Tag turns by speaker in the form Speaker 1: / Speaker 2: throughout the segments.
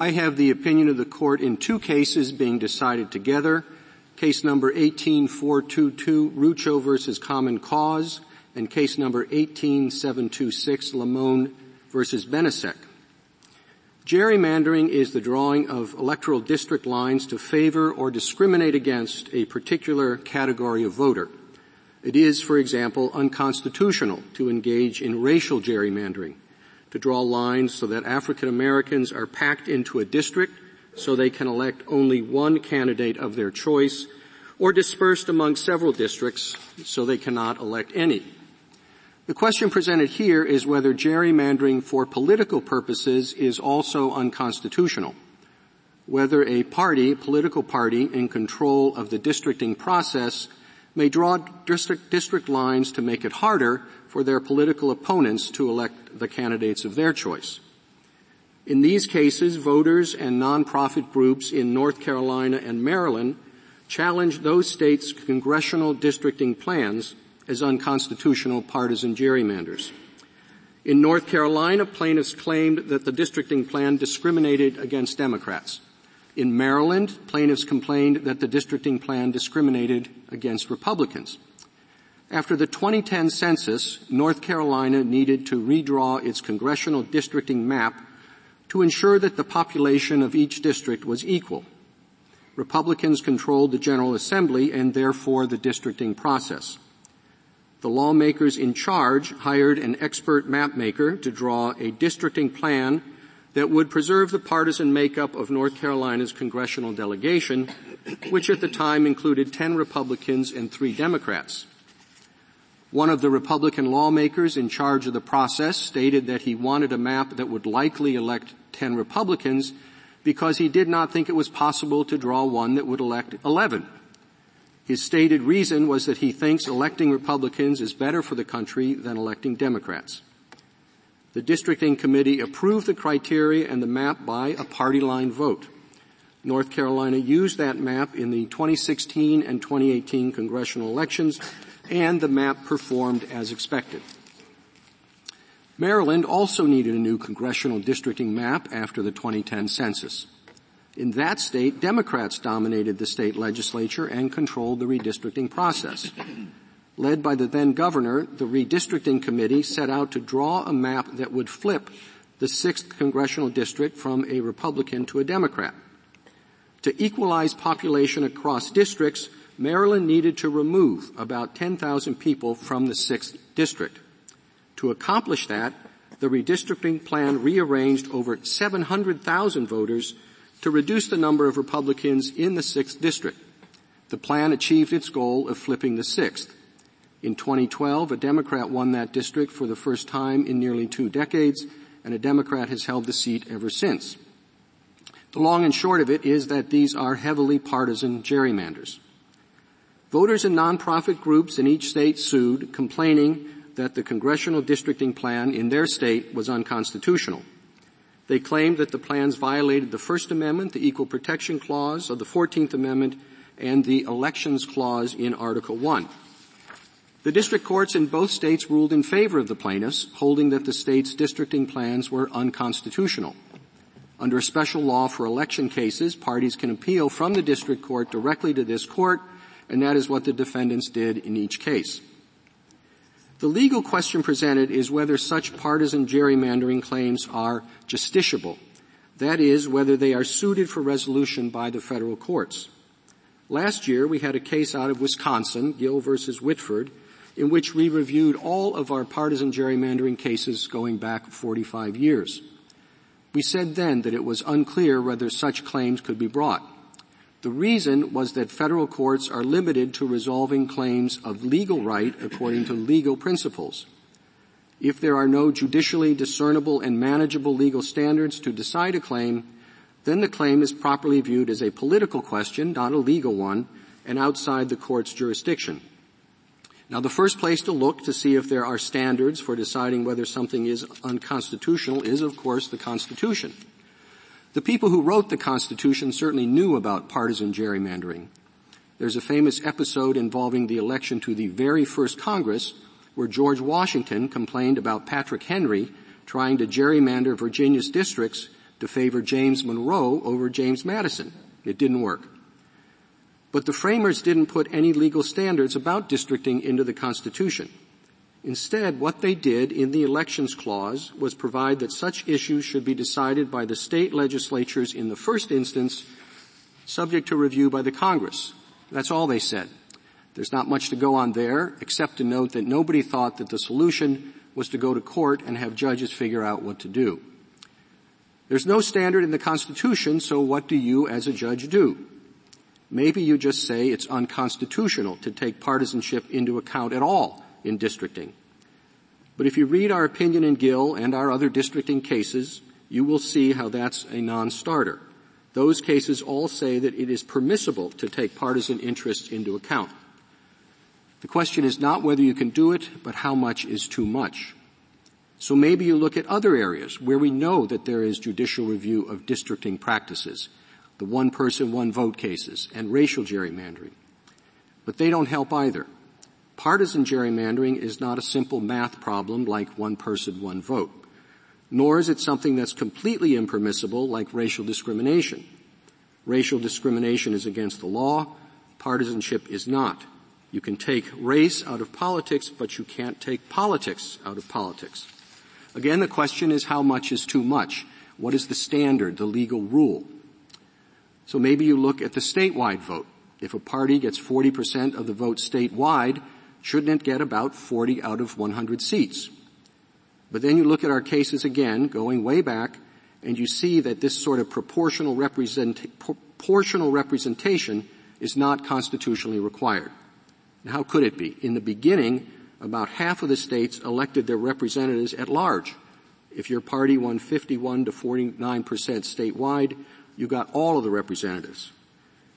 Speaker 1: I have the opinion of the court in two cases being decided together. Case number 18422, Rucho versus Common Cause, and case number 18726, Lamone versus Benisek. Gerrymandering is the drawing of electoral district lines to favor or discriminate against a particular category of voter. It is, for example, unconstitutional to engage in racial gerrymandering, to draw lines so that African Americans are packed into a district so they can elect only one candidate of their choice, or dispersed among several districts so they cannot elect any. The question presented here is whether gerrymandering for political purposes is also unconstitutional. Whether a party, political party, in control of the districting process may draw district, district lines to make it harder for their political opponents to elect the candidates of their choice. In these cases, voters and nonprofit groups in North Carolina and Maryland challenged those states' congressional districting plans as unconstitutional partisan gerrymanders. In North Carolina, plaintiffs claimed that the districting plan discriminated against Democrats. In Maryland, plaintiffs complained that the districting plan discriminated against Republicans. After the 2010 census, North Carolina needed to redraw its congressional districting map to ensure that the population of each district was equal. Republicans controlled the General Assembly and therefore the districting process. The lawmakers in charge hired an expert mapmaker to draw a districting plan that would preserve the partisan makeup of North Carolina's congressional delegation, which at the time included 10 Republicans and 3 Democrats. One of the Republican lawmakers in charge of the process stated that he wanted a map that would likely elect 10 Republicans because he did not think it was possible to draw one that would elect 11. His stated reason was that he thinks electing Republicans is better for the country than electing Democrats. The districting committee approved the criteria and the map by a party line vote. North Carolina used that map in the 2016 and 2018 congressional elections and the map performed as expected. Maryland also needed a new congressional districting map after the 2010 census. In that state, Democrats dominated the state legislature and controlled the redistricting process. Led by the then governor, the redistricting committee set out to draw a map that would flip the 6th congressional district from a Republican to a Democrat. To equalize population across districts, Maryland needed to remove about 10,000 people from the 6th district. To accomplish that, the redistricting plan rearranged over 700,000 voters to reduce the number of Republicans in the 6th district. The plan achieved its goal of flipping the 6th. In 2012, a Democrat won that district for the first time in nearly two decades, and a Democrat has held the seat ever since. The long and short of it is that these are heavily partisan gerrymanders. Voters and nonprofit groups in each state sued, complaining that the congressional districting plan in their state was unconstitutional. They claimed that the plans violated the First Amendment, the Equal Protection Clause of the 14th Amendment, and the Elections Clause in Article 1. The district courts in both states ruled in favor of the plaintiffs, holding that the state's districting plans were unconstitutional. Under a special law for election cases, parties can appeal from the district court directly to this court, and that is what the defendants did in each case. The legal question presented is whether such partisan gerrymandering claims are justiciable. That is, whether they are suited for resolution by the federal courts. Last year, we had a case out of Wisconsin, Gill versus Whitford, in which we reviewed all of our partisan gerrymandering cases going back 45 years. We said then that it was unclear whether such claims could be brought. The reason was that federal courts are limited to resolving claims of legal right according to legal principles. If there are no judicially discernible and manageable legal standards to decide a claim, then the claim is properly viewed as a political question, not a legal one, and outside the court's jurisdiction. Now the first place to look to see if there are standards for deciding whether something is unconstitutional is of course the Constitution. The people who wrote the Constitution certainly knew about partisan gerrymandering. There's a famous episode involving the election to the very first Congress where George Washington complained about Patrick Henry trying to gerrymander Virginia's districts to favor James Monroe over James Madison. It didn't work. But the framers didn't put any legal standards about districting into the Constitution. Instead, what they did in the elections clause was provide that such issues should be decided by the state legislatures in the first instance, subject to review by the Congress. That's all they said. There's not much to go on there, except to note that nobody thought that the solution was to go to court and have judges figure out what to do. There's no standard in the Constitution, so what do you as a judge do? Maybe you just say it's unconstitutional to take partisanship into account at all in districting. But if you read our opinion in Gill and our other districting cases, you will see how that's a non-starter. Those cases all say that it is permissible to take partisan interests into account. The question is not whether you can do it, but how much is too much. So maybe you look at other areas where we know that there is judicial review of districting practices, the one person, one vote cases, and racial gerrymandering. But they don't help either. Partisan gerrymandering is not a simple math problem like one person, one vote. Nor is it something that's completely impermissible like racial discrimination. Racial discrimination is against the law. Partisanship is not. You can take race out of politics, but you can't take politics out of politics. Again, the question is how much is too much? What is the standard, the legal rule? So maybe you look at the statewide vote. If a party gets 40% of the vote statewide, shouldn't it get about 40 out of 100 seats? But then you look at our cases again, going way back, and you see that this sort of proportional, represent, proportional representation is not constitutionally required. How could it be? In the beginning, about half of the states elected their representatives at large. If your party won 51 to 49% statewide, you got all of the representatives.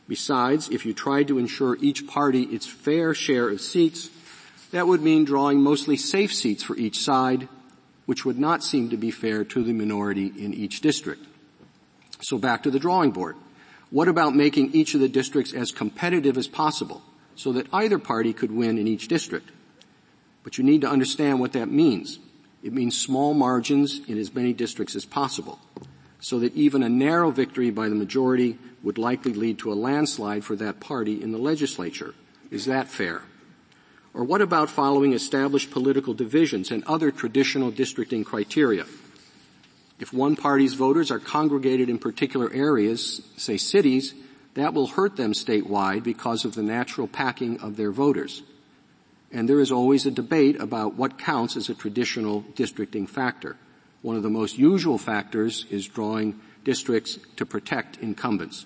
Speaker 1: Besides, if you tried to ensure each party its fair share of seats, that would mean drawing mostly safe seats for each side, which would not seem to be fair to the minority in each district. So back to the drawing board. What about making each of the districts as competitive as possible? so that either party could win in each district. But you need to understand what that means. It means small margins in as many districts as possible, so that even a narrow victory by the majority would likely lead to a landslide for that party in the legislature. Is that fair? Or what about following established political divisions and other traditional districting criteria? If one party's voters are congregated in particular areas, say cities, that will hurt them statewide because of the natural packing of their voters. And there is always a debate about what counts as a traditional districting factor. One of the most usual factors is drawing districts to protect incumbents.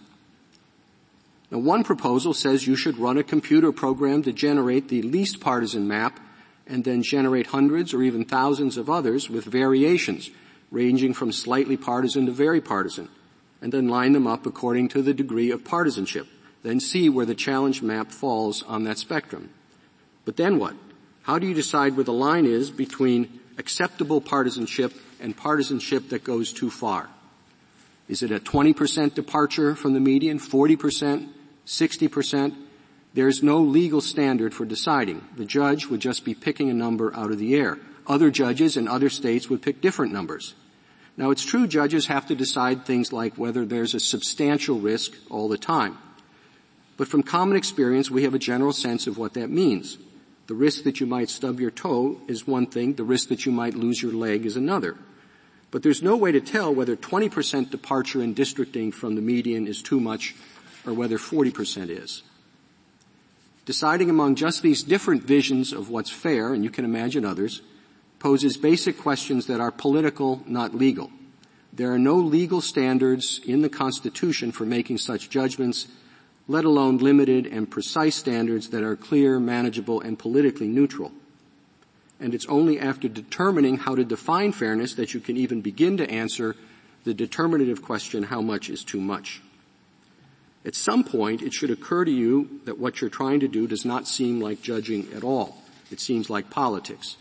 Speaker 1: Now one proposal says you should run a computer program to generate the least partisan map and then generate hundreds or even thousands of others with variations ranging from slightly partisan to very partisan and then line them up according to the degree of partisanship. Then see where the challenge map falls on that spectrum. But then what? How do you decide where the line is between acceptable partisanship and partisanship that goes too far? Is it a 20% departure from the median, 40%, 60%? There's no legal standard for deciding. The judge would just be picking a number out of the air. Other judges in other states would pick different numbers. Now it's true judges have to decide things like whether there's a substantial risk all the time. But from common experience, we have a general sense of what that means. The risk that you might stub your toe is one thing, the risk that you might lose your leg is another. But there's no way to tell whether 20% departure in districting from the median is too much or whether 40% is. Deciding among just these different visions of what's fair, and you can imagine others, poses basic questions that are political, not legal. There are no legal standards in the Constitution for making such judgments, let alone limited and precise standards that are clear, manageable, and politically neutral. And it's only after determining how to define fairness that you can even begin to answer the determinative question, how much is too much? At some point, it should occur to you that what you're trying to do does not seem like judging at all. It seems like politics.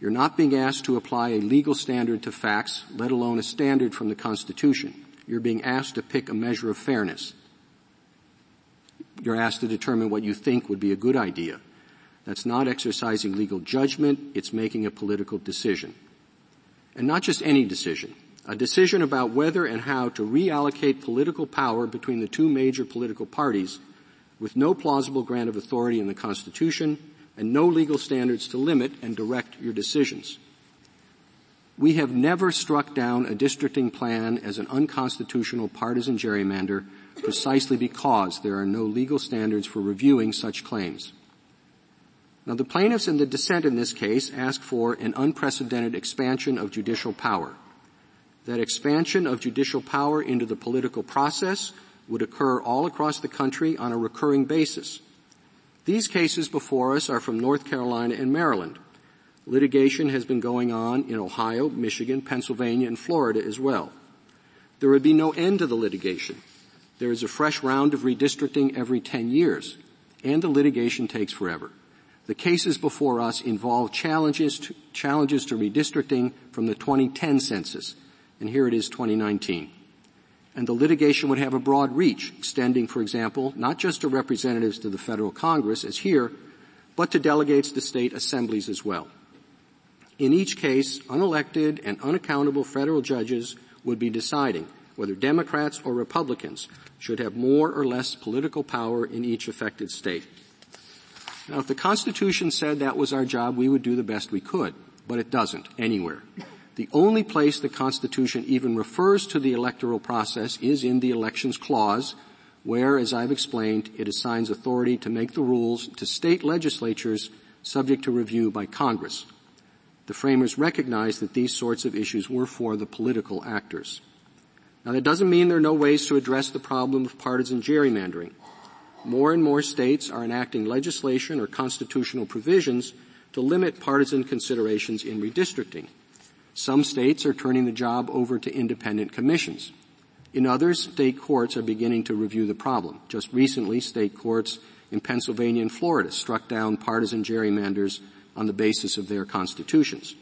Speaker 1: You're not being asked to apply a legal standard to facts, let alone a standard from the Constitution. You're being asked to pick a measure of fairness. You're asked to determine what you think would be a good idea. That's not exercising legal judgment, it's making a political decision. And not just any decision. A decision about whether and how to reallocate political power between the two major political parties with no plausible grant of authority in the Constitution and no legal standards to limit and direct your decisions. We have never struck down a districting plan as an unconstitutional partisan gerrymander precisely because there are no legal standards for reviewing such claims. Now the plaintiffs in the dissent in this case ask for an unprecedented expansion of judicial power. That expansion of judicial power into the political process would occur all across the country on a recurring basis. These cases before us are from North Carolina and Maryland. Litigation has been going on in Ohio, Michigan, Pennsylvania, and Florida as well. There would be no end to the litigation. There is a fresh round of redistricting every 10 years, and the litigation takes forever. The cases before us involve challenges to, challenges to redistricting from the 2010 census, and here it is 2019. And the litigation would have a broad reach, extending, for example, not just to representatives to the federal Congress, as here, but to delegates to state assemblies as well. In each case, unelected and unaccountable federal judges would be deciding whether Democrats or Republicans should have more or less political power in each affected state. Now if the Constitution said that was our job, we would do the best we could, but it doesn't anywhere. The only place the Constitution even refers to the electoral process is in the Elections Clause, where, as I've explained, it assigns authority to make the rules to state legislatures subject to review by Congress. The framers recognized that these sorts of issues were for the political actors. Now that doesn't mean there are no ways to address the problem of partisan gerrymandering. More and more states are enacting legislation or constitutional provisions to limit partisan considerations in redistricting. Some states are turning the job over to independent commissions. In others, state courts are beginning to review the problem. Just recently, state courts in Pennsylvania and Florida struck down partisan gerrymanders on the basis of their constitutions.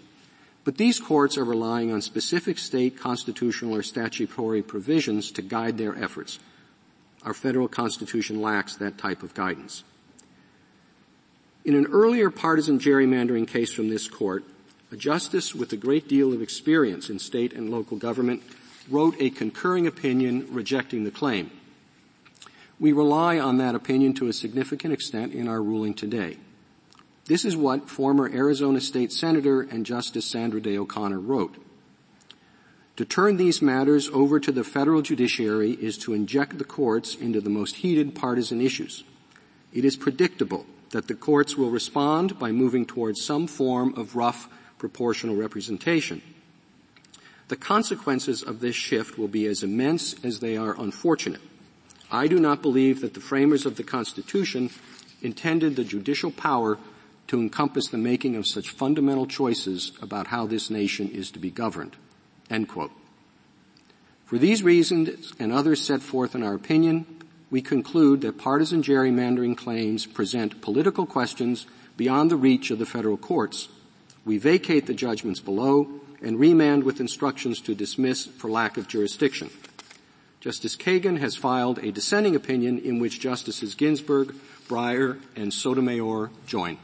Speaker 1: But these courts are relying on specific state constitutional or statutory provisions to guide their efforts. Our federal constitution lacks that type of guidance. In an earlier partisan gerrymandering case from this court, a justice with a great deal of experience in state and local government wrote a concurring opinion rejecting the claim. We rely on that opinion to a significant extent in our ruling today. This is what former Arizona State Senator and Justice Sandra Day O'Connor wrote. To turn these matters over to the federal judiciary is to inject the courts into the most heated partisan issues. It is predictable that the courts will respond by moving towards some form of rough proportional representation. The consequences of this shift will be as immense as they are unfortunate. I do not believe that the framers of the Constitution intended the judicial power to encompass the making of such fundamental choices about how this nation is to be governed. End quote. For these reasons and others set forth in our opinion, we conclude that partisan gerrymandering claims present political questions beyond the reach of the federal courts. We vacate the judgments below and remand with instructions to dismiss for lack of jurisdiction. Justice Kagan has filed a dissenting opinion in which Justices Ginsburg, Breyer, and Sotomayor join.